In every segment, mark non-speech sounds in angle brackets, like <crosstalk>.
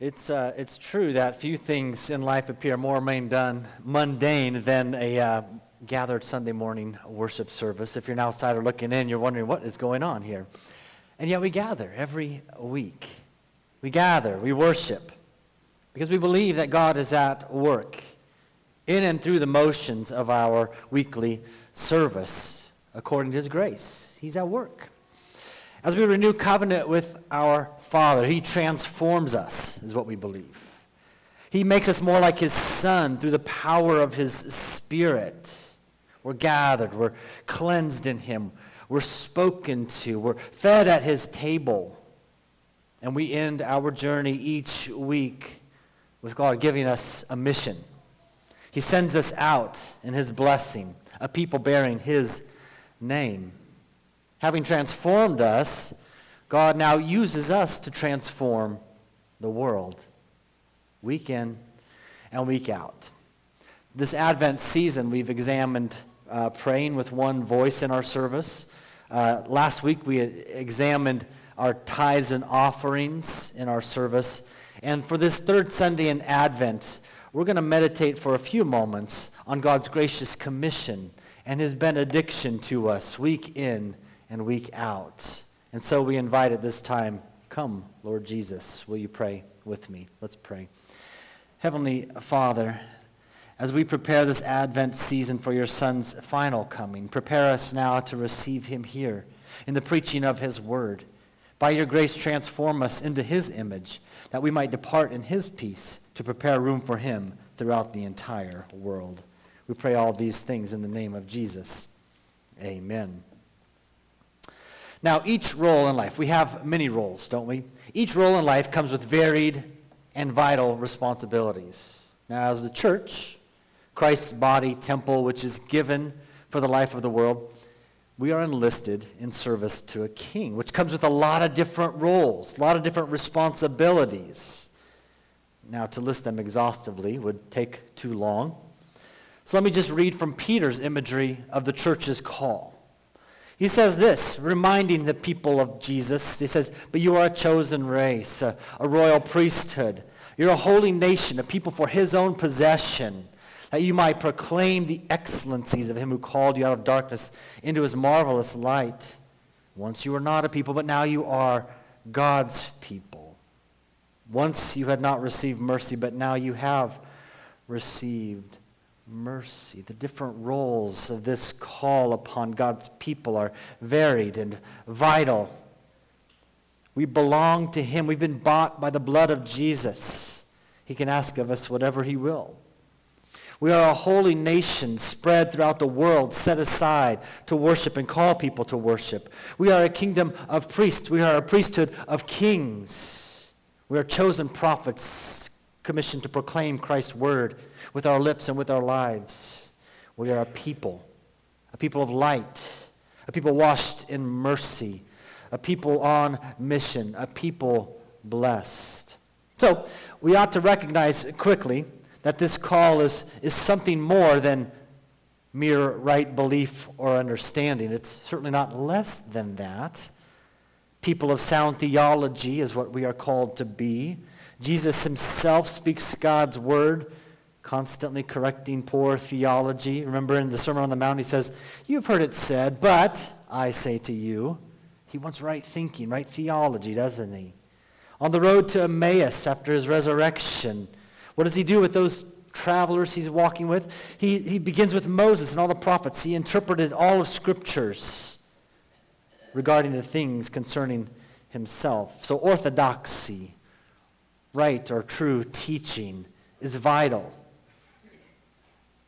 It's, uh, it's true that few things in life appear more mundane, mundane than a uh, gathered Sunday morning worship service. If you're an outsider looking in, you're wondering what is going on here. And yet we gather every week. We gather, we worship, because we believe that God is at work in and through the motions of our weekly service according to His grace. He's at work. As we renew covenant with our Father, He transforms us, is what we believe. He makes us more like His Son through the power of His Spirit. We're gathered, we're cleansed in Him, we're spoken to, we're fed at His table. And we end our journey each week with God giving us a mission. He sends us out in His blessing, a people bearing His name. Having transformed us, God now uses us to transform the world week in and week out. This Advent season, we've examined uh, praying with one voice in our service. Uh, last week, we examined our tithes and offerings in our service. And for this third Sunday in Advent, we're going to meditate for a few moments on God's gracious commission and his benediction to us week in and week out. And so we invite at this time, come, Lord Jesus, will you pray with me? Let's pray. Heavenly Father, as we prepare this Advent season for your Son's final coming, prepare us now to receive him here in the preaching of his word. By your grace, transform us into his image, that we might depart in his peace to prepare room for him throughout the entire world. We pray all these things in the name of Jesus. Amen. Now, each role in life, we have many roles, don't we? Each role in life comes with varied and vital responsibilities. Now, as the church, Christ's body, temple, which is given for the life of the world, we are enlisted in service to a king, which comes with a lot of different roles, a lot of different responsibilities. Now, to list them exhaustively would take too long. So let me just read from Peter's imagery of the church's call. He says this, reminding the people of Jesus. He says, But you are a chosen race, a, a, royal priesthood. You're a holy nation, a people for his own possession, that you might proclaim the excellencies of him who called you out of darkness into his marvelous light. Once you were not a people, but now you are God's people. Once you had not received mercy, but now you have received mercy. The different roles of this call upon God's people are varied and vital. We belong to Him. We've been bought by the blood of Jesus. He can ask of us whatever He will. We are a holy nation spread throughout the world, set aside to worship and call people to worship. We are a kingdom of priests. We are a priesthood of kings. We are chosen prophets commissioned to proclaim Christ's word with our lips and with our lives. We are a people, a people of light, a people washed in mercy, a people on mission, a people blessed. So we ought to recognize quickly that this call is, is something more than mere right belief or understanding. It's certainly not less than that. People of sound theology is what we are called to be. Jesus himself speaks God's word constantly correcting poor theology. Remember in the Sermon on the Mount, he says, You've heard it said, but I say to you. He wants right thinking, right theology, doesn't he? On the road to Emmaus after his resurrection, what does he do with those travelers he's walking with? He, he begins with Moses and all the prophets. He interpreted all of scriptures regarding the things concerning himself. So, orthodoxy, right or true teaching, is vital.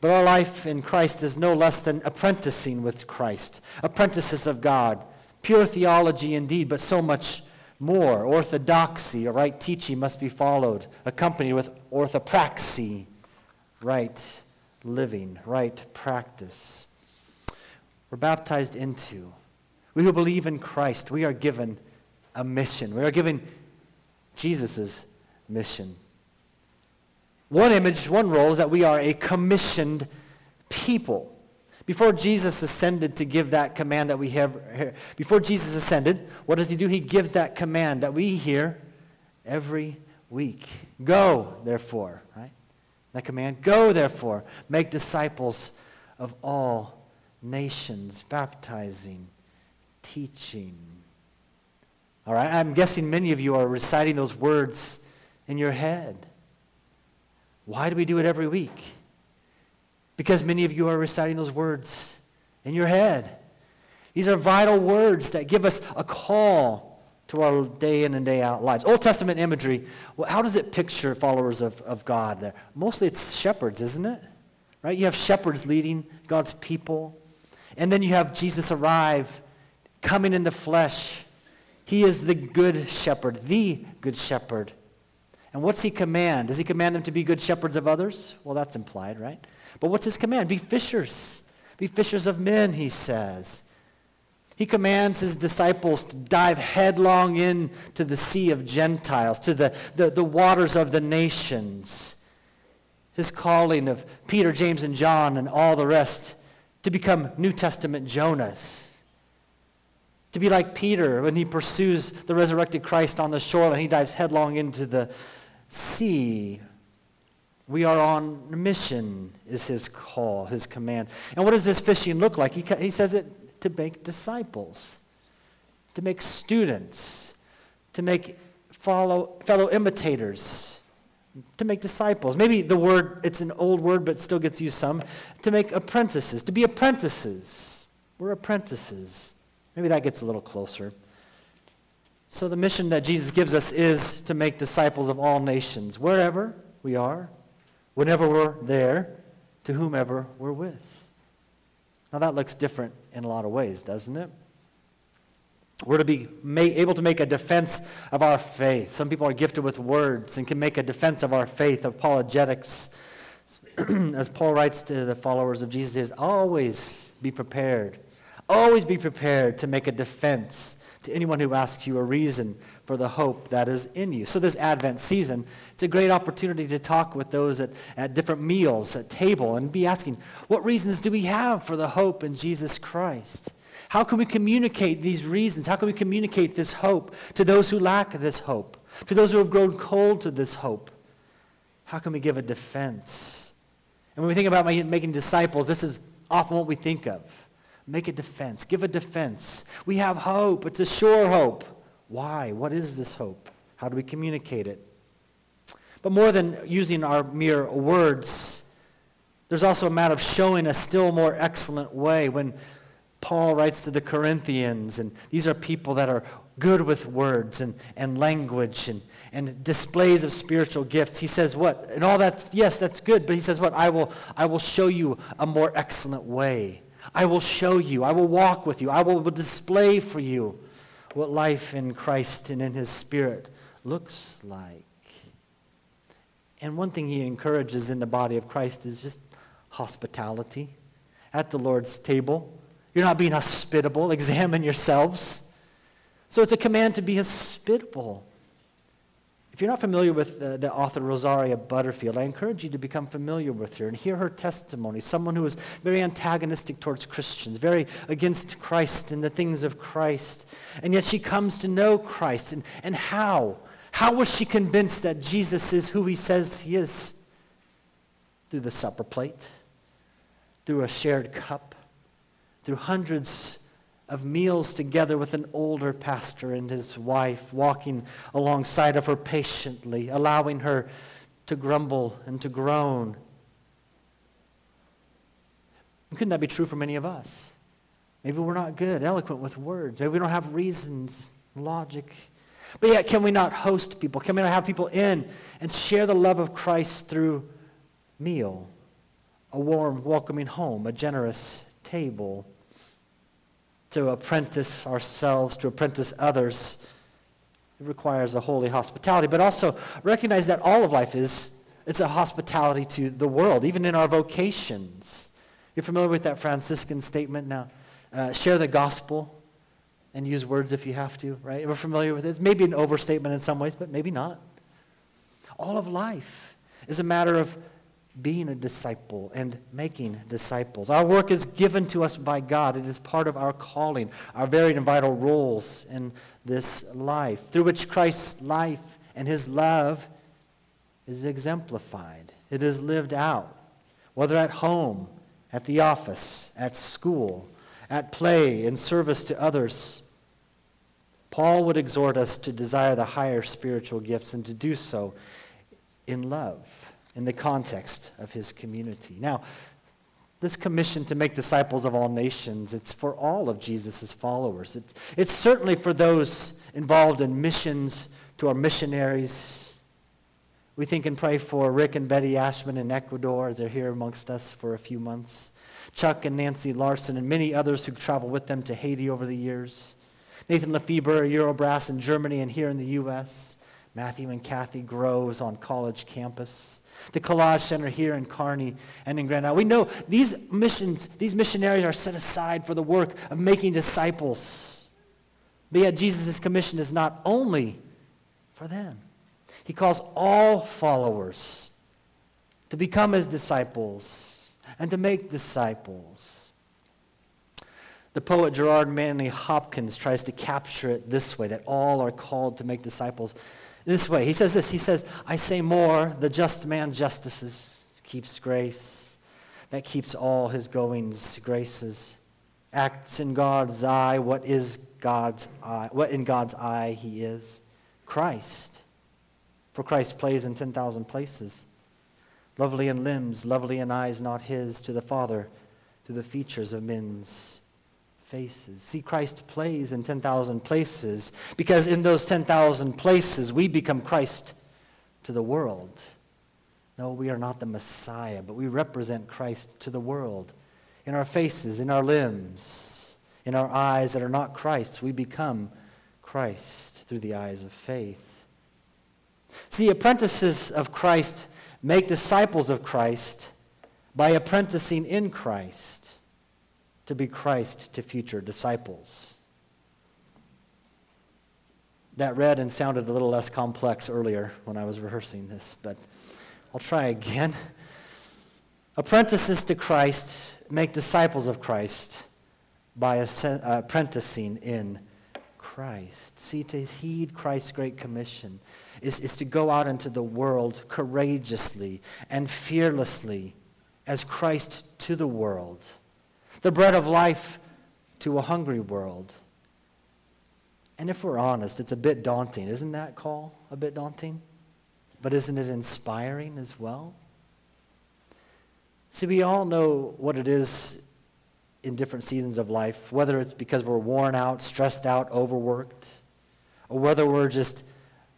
But our life in Christ is no less than apprenticing with Christ, apprentices of God. Pure theology indeed, but so much more. Orthodoxy, a right teaching must be followed, accompanied with orthopraxy, right living, right practice. We're baptized into. We who believe in Christ, we are given a mission. We are given Jesus' mission. One image, one role is that we are a commissioned people. Before Jesus ascended to give that command that we have, before Jesus ascended, what does he do? He gives that command that we hear every week. Go, therefore, right? That command, go, therefore, make disciples of all nations, baptizing, teaching. All right, I'm guessing many of you are reciting those words in your head. Why do we do it every week? Because many of you are reciting those words in your head. These are vital words that give us a call to our day in and day out lives. Old Testament imagery, well, how does it picture followers of, of God there? Mostly it's shepherds, isn't it? Right? You have shepherds leading God's people. And then you have Jesus arrive, coming in the flesh. He is the good shepherd, the good shepherd. And what's he command? Does he command them to be good shepherds of others? Well, that's implied, right? But what's his command? Be fishers. Be fishers of men, he says. He commands his disciples to dive headlong into the sea of Gentiles, to the, the, the waters of the nations. His calling of Peter, James, and John and all the rest to become New Testament Jonahs. To be like Peter when he pursues the resurrected Christ on the shore and he dives headlong into the sea. We are on mission, is his call, his command. And what does this fishing look like? He, he says it to make disciples, to make students, to make follow, fellow imitators, to make disciples. Maybe the word, it's an old word, but still gets used some, to make apprentices, to be apprentices. We're apprentices. Maybe that gets a little closer. So the mission that Jesus gives us is to make disciples of all nations, wherever we are, whenever we're there, to whomever we're with. Now that looks different in a lot of ways, doesn't it? We're to be able to make a defense of our faith. Some people are gifted with words and can make a defense of our faith, apologetics. <clears throat> As Paul writes to the followers of Jesus, is always be prepared. Always be prepared to make a defense to anyone who asks you a reason for the hope that is in you. So, this Advent season, it's a great opportunity to talk with those at, at different meals, at table, and be asking, what reasons do we have for the hope in Jesus Christ? How can we communicate these reasons? How can we communicate this hope to those who lack this hope, to those who have grown cold to this hope? How can we give a defense? And when we think about making disciples, this is often what we think of. Make a defense. Give a defense. We have hope. It's a sure hope. Why? What is this hope? How do we communicate it? But more than using our mere words, there's also a matter of showing a still more excellent way. When Paul writes to the Corinthians, and these are people that are good with words and, and language and, and displays of spiritual gifts. He says, What? And all that's, yes, that's good, but he says, What? I will, I will show you a more excellent way. I will show you. I will walk with you. I will display for you what life in Christ and in his Spirit looks like. And one thing he encourages in the body of Christ is just hospitality at the Lord's table. You're not being hospitable. Examine yourselves. So it's a command to be hospitable. If you're not familiar with the, the, author Rosaria Butterfield, I encourage you to become familiar with her and hear her testimony. Someone who was very antagonistic towards Christians, very against Christ and the things of Christ. And yet she comes to know Christ. And, and how? How was she convinced that Jesus is who he says he is? Through the supper plate, through a shared cup, through hundreds of meals together with an older pastor and his wife, walking alongside of her patiently, allowing her to grumble and to groan. Couldn't that be true for many of us? Maybe we're not good, eloquent with words. Maybe we don't have reasons, logic. But yet, can we not host people? Can we not have people in and share the love of Christ through meal, a warm, welcoming home, a generous table? To apprentice ourselves, to apprentice others. It requires a holy hospitality, but also recognize that all of life is it's a hospitality to the world, even in our vocations. You're familiar with that Franciscan statement now? Uh, share the gospel and use words if you have to, right? We're familiar with this. Maybe an overstatement in some ways, but maybe not. All of life is a matter of being a disciple and making disciples. Our work is given to us by God. It is part of our calling, our and vital roles in this life, through which Christ's life and his love is exemplified, it is lived out, whether at home, at the office, at school, at play, in service to others. Paul would exhort us to desire the higher spiritual gifts and to do so in love, in the context of his community. Now, this commission to make disciples of all nations, it's for all of Jesus' followers. It's, it's certainly for those involved in missions, to our missionaries. We think and pray for Rick and Betty Ashman in Ecuador as they're here amongst us for a few months. Chuck and Nancy Larson and many others who travel with them to Haiti over the years. Nathan Lefebvre, Eurobrass in Germany and here in the U.S. Matthew and Kathy Groves on college campus the Collage Center here in Kearney and in Grand Isle. We know these missions, these missionaries are set aside for the work of making disciples. But yet Jesus' commission is not only for them. He calls all followers to become his disciples and to make disciples. The poet Gerard Manley Hopkins tries to capture it this way that all are called to make disciples this way. He says this He says, I say more, the just man justices, keeps grace, that keeps all his goings graces, acts in God's eye what is God's eye, what in God's eye he is Christ. For Christ plays in 10,000 places. Lovely in limbs, lovely in eyes not his, to the Father, through the features of men's faces. See, Christ plays in 10,000 places because in those 10,000 places we become Christ to the world. No, we are not the Messiah, but we represent Christ to the world. In our faces, in our limbs, in our eyes that are not Christ's, we become Christ through the eyes of faith. See, apprentices of Christ make disciples of Christ by apprenticing in Christ to be Christ to future disciples. That read and sounded a little less complex earlier when I was rehearsing this, but I'll try again. <laughs> Apprentices to Christ make disciples of Christ by uh, apprenticing in Christ. See, to heed Christ's great commission is, is to go out into the world courageously and fearlessly as Christ to the world the bread of life to a hungry world. And if we're honest, it's a bit daunting. Isn't that call a bit daunting? But isn't it inspiring as well? See, we all know what it is in different seasons of life, whether it's because we're worn out, stressed out, overworked, or whether we're just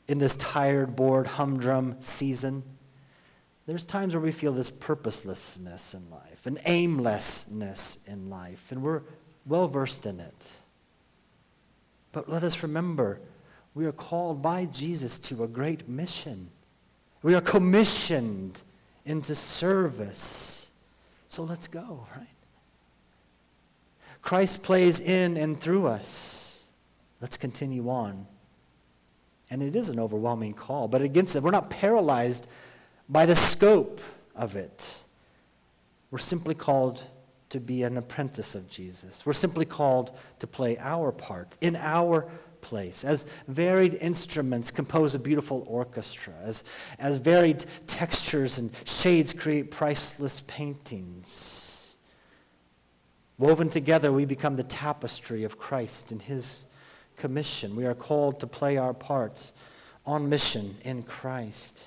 in this tired, bored, humdrum season. There's times where we feel this purposelessness in life, an aimlessness in life, and we're well versed in it. But let us remember, we are called by Jesus to a great mission. We are commissioned into service. So let's go, right? Christ plays in and through us. Let's continue on. And it is an overwhelming call, but against it, we're not paralyzed by the scope of it. We're simply called to be an apprentice of Jesus. We're simply called to play our part in our place. As varied instruments compose a beautiful orchestra, as, as varied textures and shades create priceless paintings. Woven together, we become the tapestry of Christ and his commission. We are called to play our parts on mission in Christ.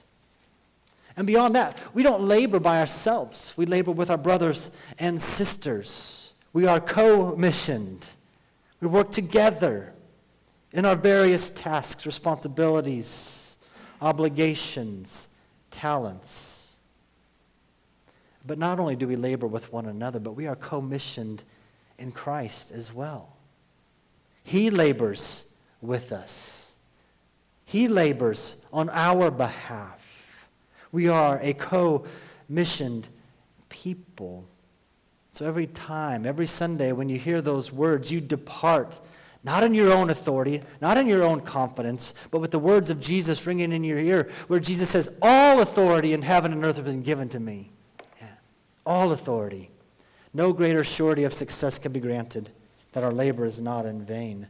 And beyond that, we don't labor by ourselves. We labor with our brothers and sisters. We are co-missioned. We work together in our various tasks, responsibilities, obligations, talents. But not only do we labor with one another, but we are commissioned in Christ as well. He labors with us. He labors on our behalf. We are a co-missioned people. So every time, every Sunday, when you hear those words, you depart not in your own authority, not in your own confidence, but with the words of Jesus ringing in your ear, where Jesus says, All authority in heaven and earth has been given to me. Yeah. All authority. No greater surety of success can be granted that our labor is not in vain.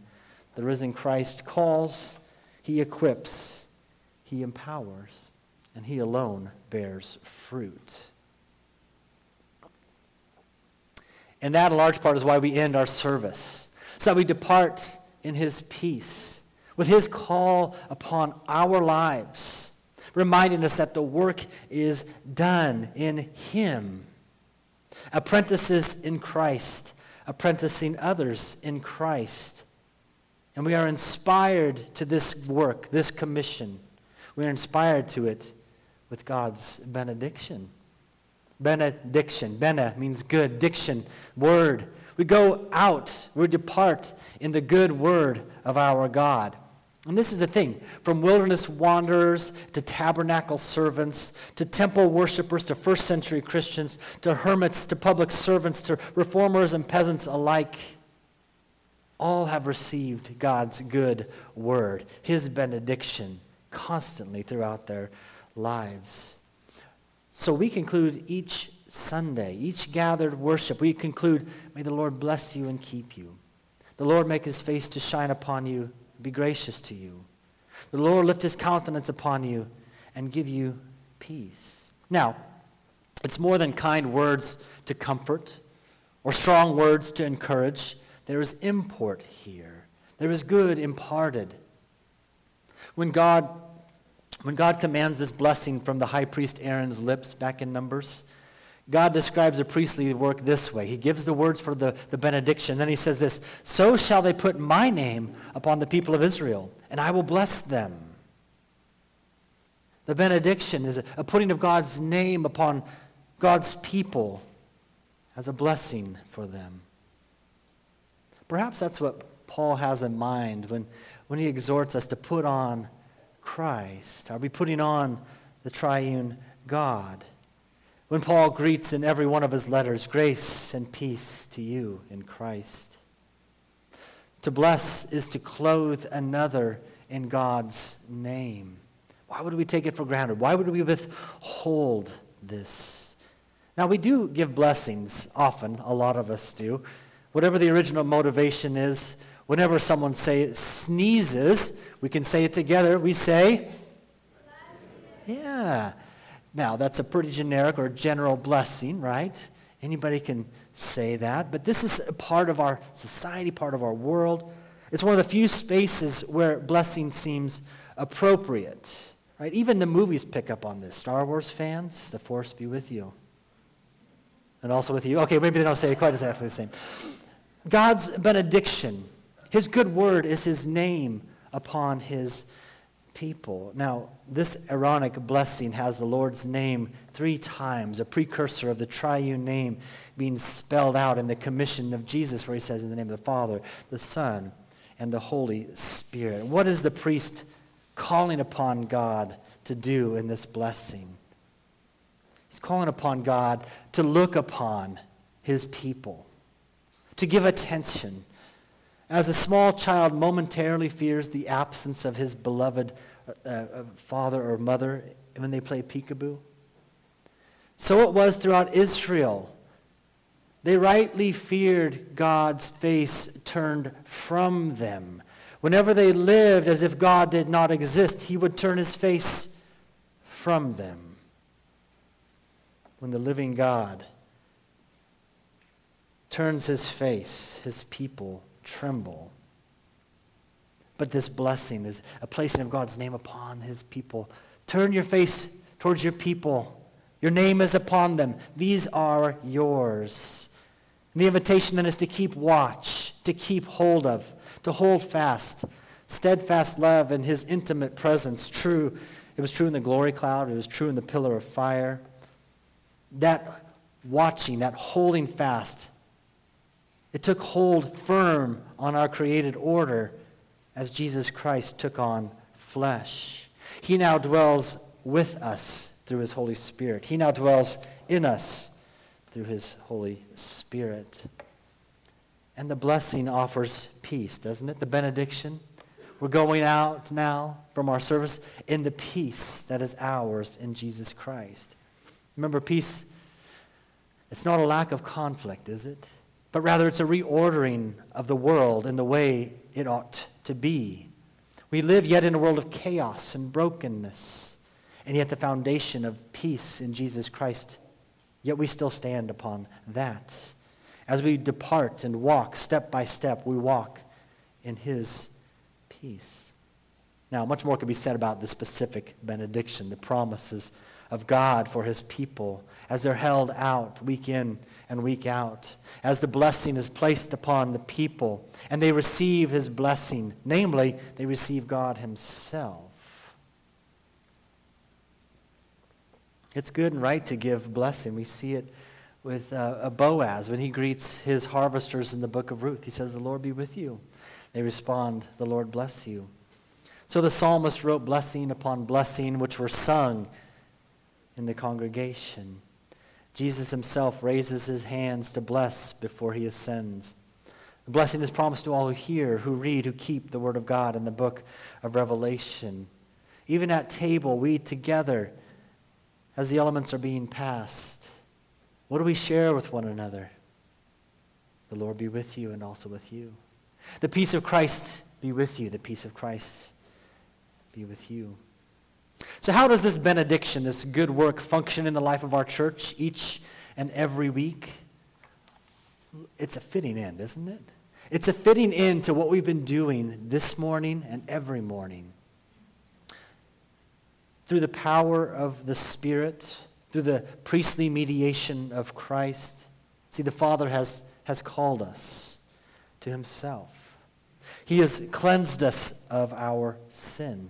The risen Christ calls, he equips, he empowers. And he alone bears fruit. And that, in large part, is why we end our service, so that we depart in his peace, with his call upon our lives, reminding us that the work is done in him. Apprentices in Christ, apprenticing others in Christ. And we are inspired to this work, this commission. We are inspired to it with God's benediction. Benediction. Bene means good. Diction, word. We go out, we depart in the good word of our God. And this is the thing from wilderness wanderers to tabernacle servants to temple worshippers to first century Christians to hermits to public servants to reformers and peasants alike, all have received God's good word, his benediction, constantly throughout their lives. So we conclude each Sunday, each gathered worship, we conclude, May the Lord bless you and keep you. The Lord make his face to shine upon you, be gracious to you. The Lord lift his countenance upon you and give you peace. Now, it's more than kind words to comfort or strong words to encourage. There is import here. There is good imparted. When God when God commands this blessing from the high priest Aaron's lips back in Numbers, God describes the priestly work this way. He gives the words for the, the benediction. Then he says this So shall they put my name upon the people of Israel, and I will bless them. The benediction is a, putting of God's name upon God's people as a blessing for them. Perhaps that's what Paul has in mind when, when he exhorts us to put on Christ? Are we putting on the triune God? When Paul greets in every one of his letters, grace and peace to you in Christ. To bless is to clothe another in God's name. Why would we take it for granted? Why would we withhold this? Now, we do give blessings often, a lot of us do. Whatever the original motivation is, whenever someone say sneezes, we can say it together. We say, yeah. Now, that's a pretty generic or general blessing, right? Anybody can say that. But this is a part of our society, part of our world. It's one of the few spaces where blessing seems appropriate. Right? Even the movies pick up on this. Star Wars fans, the force be with you. And also with you. Okay, maybe they don't say it quite exactly the same. God's benediction, his good word is his name upon his people. Now, this Aaronic blessing has the Lord's name three times, a precursor of the triune name being spelled out in the commission of Jesus, where he says, In the name of the Father, the Son, and the Holy Spirit. What is the priest calling upon God to do in this blessing? He's calling upon God to look upon his people, to give attention as a small child momentarily fears the absence of his beloved uh, uh, father or mother when they play peekaboo, so it was throughout Israel. They rightly feared God's face turned from them. Whenever they lived as if God did not exist, he would turn his face from them. When the living God turns his face, his people tremble. But this blessing is a placing of God's name upon his people. Turn your face towards your people. Your name is upon them. These are yours. And the invitation then is to keep watch, to keep hold of, to hold fast. Steadfast love and his intimate presence. True. It was true in the glory cloud. It was true in the pillar of fire. That watching, that holding fast, it took hold firm on our created order as Jesus Christ took on flesh. He now dwells with us through his Holy Spirit. He now dwells in us through his Holy Spirit. And the blessing offers peace, doesn't it? The benediction. We're going out now from our service in the peace that is ours in Jesus Christ. Remember, peace, it's not a lack of conflict, is it? But rather it's a reordering of the world in the way it ought to be. We live yet in a world of chaos and brokenness. and yet the foundation of peace in Jesus Christ. Yet we still stand upon that. As we depart and walk step by step, we walk in his peace. Now, much more could be said about the specific benediction, the promises of God for his people as they're held out week in and week out, as the blessing is placed upon the people and they receive his blessing, namely, they receive God himself. It's good and right to give blessing. We see it with uh, Boaz when he greets his harvesters in the book of Ruth. He says, The Lord be with you. They respond, The Lord bless you. So the psalmist wrote blessing upon blessing, which were sung in the congregation. Jesus himself raises his hands to bless before he ascends. The blessing is promised to all who hear, who read, who keep the word of God in the book of Revelation. Even at table, we together, as the elements are being passed, what do we share with one another? The Lord be with you and also with you. The peace of Christ be with you. The peace of Christ be with you. So, how does this benediction, this good work, function in the life of our church each and every week? It's a fitting end, isn't it? It's a fitting end to what we've been doing this morning and every morning. Through the power of the Spirit, through the priestly mediation of Christ. See, the Father has, has called us to himself. He has cleansed us of our sin.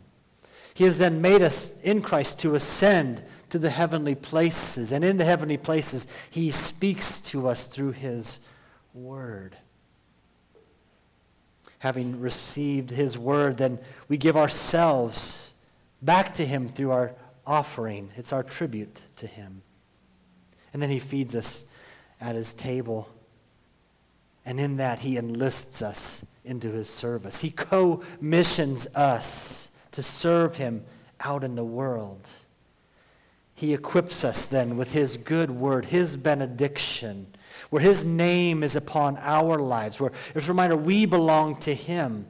He has then made us in Christ to ascend to the heavenly places. And in the heavenly places, he speaks to us through his word. Having received his word, then we give ourselves back to him through our offering. It's our tribute to him. And then he feeds us at his table. And in that, he enlists us into his service. He co-missions us to serve him out in the world. He equips us then with his good word, his benediction, where his name is upon our lives, where it's a reminder we belong to him.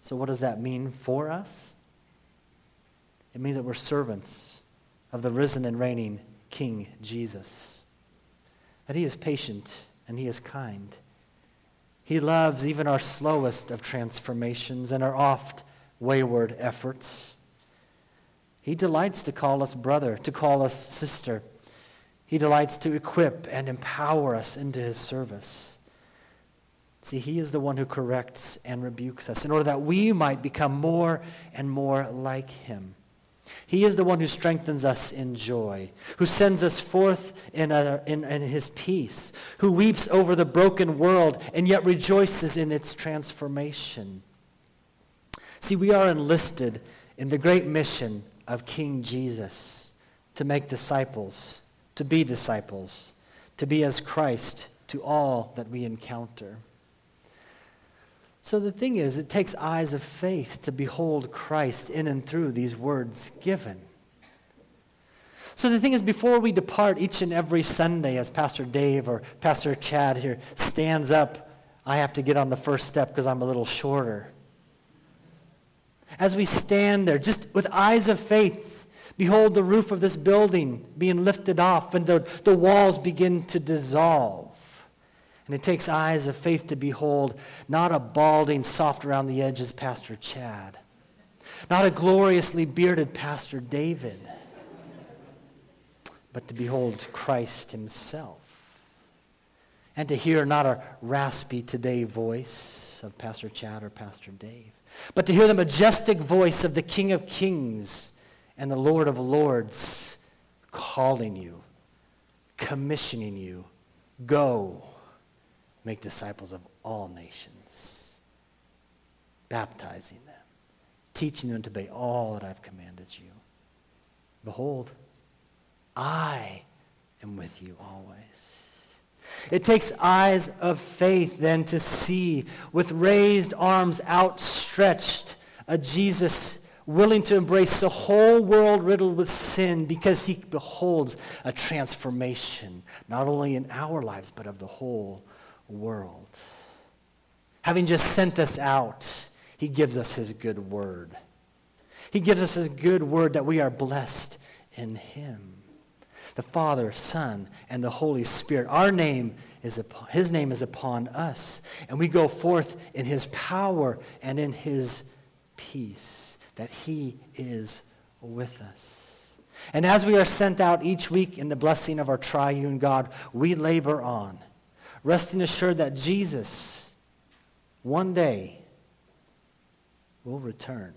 So, what does that mean for us? It means that we're servants of the risen and reigning King Jesus, that he is patient and he is kind. He loves even our slowest of transformations and our oft wayward efforts. He delights to call us brother, to call us sister. He delights to equip and empower us into his service. See, he is the one who corrects and rebukes us in order that we might become more and more like him. He is the one who strengthens us in joy, who sends us forth in, a, in, in, his peace, who weeps over the broken world and yet rejoices in its transformation. See, we are enlisted in the great mission of King Jesus to make disciples, to be disciples, to be as Christ to all that we encounter. So the thing is, it takes eyes of faith to behold Christ in and through these words given. So the thing is, before we depart each and every Sunday, as Pastor Dave or Pastor Chad here stands up, I have to get on the first step because I'm a little shorter as we stand there, just with eyes of faith, behold the roof of this building being lifted off and the, the walls begin to dissolve. And it takes eyes of faith to behold not a balding, soft around the edges Pastor Chad, not a gloriously bearded Pastor David, but to behold Christ himself. And to hear not a raspy today voice of Pastor Chad or Pastor Dave, but to hear the majestic voice of the King of Kings and the Lord of Lords calling you, commissioning you, go make disciples of all nations, baptizing them, teaching them to obey all that I've commanded you. Behold, I am with you always. It takes eyes of faith then to see with raised arms outstretched a Jesus willing to embrace the whole world riddled with sin because he beholds a transformation, not only in our lives, but of the whole world. Having just sent us out, he gives us his good word. He gives us his good word that we are blessed in him. The Father, Son, and the Holy Spirit. Our name is upon, his name is upon us. And we go forth in his power and in his peace, that he is with us. And as we are sent out each week in the blessing of our triune God, we labor on, resting assured that Jesus one day will return.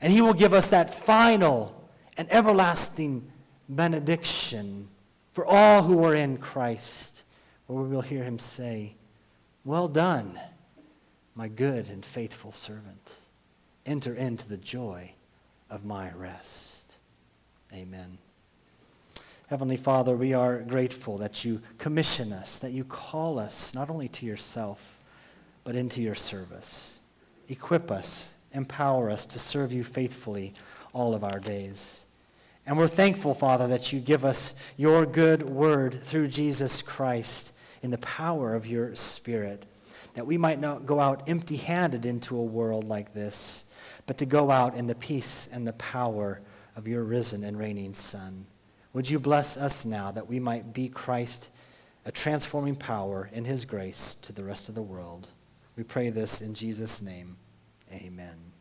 And he will give us that final and everlasting benediction for all who are in Christ, where we will hear him say, Well done, my good and faithful servant. Enter into the joy of my rest. Amen. Heavenly Father, we are grateful that you commission us, that you call us not only to yourself, but into your service. Equip us, empower us to serve you faithfully all of our days. And we're thankful, Father, that you give us your good word through Jesus Christ in the power of your Spirit, that we might not go out empty handed into a world like this, but to go out in the peace and the power of your risen and reigning Son. Would you bless us now that we might be Christ, a transforming power in his grace to the rest of the world? We pray this in Jesus' name. Amen.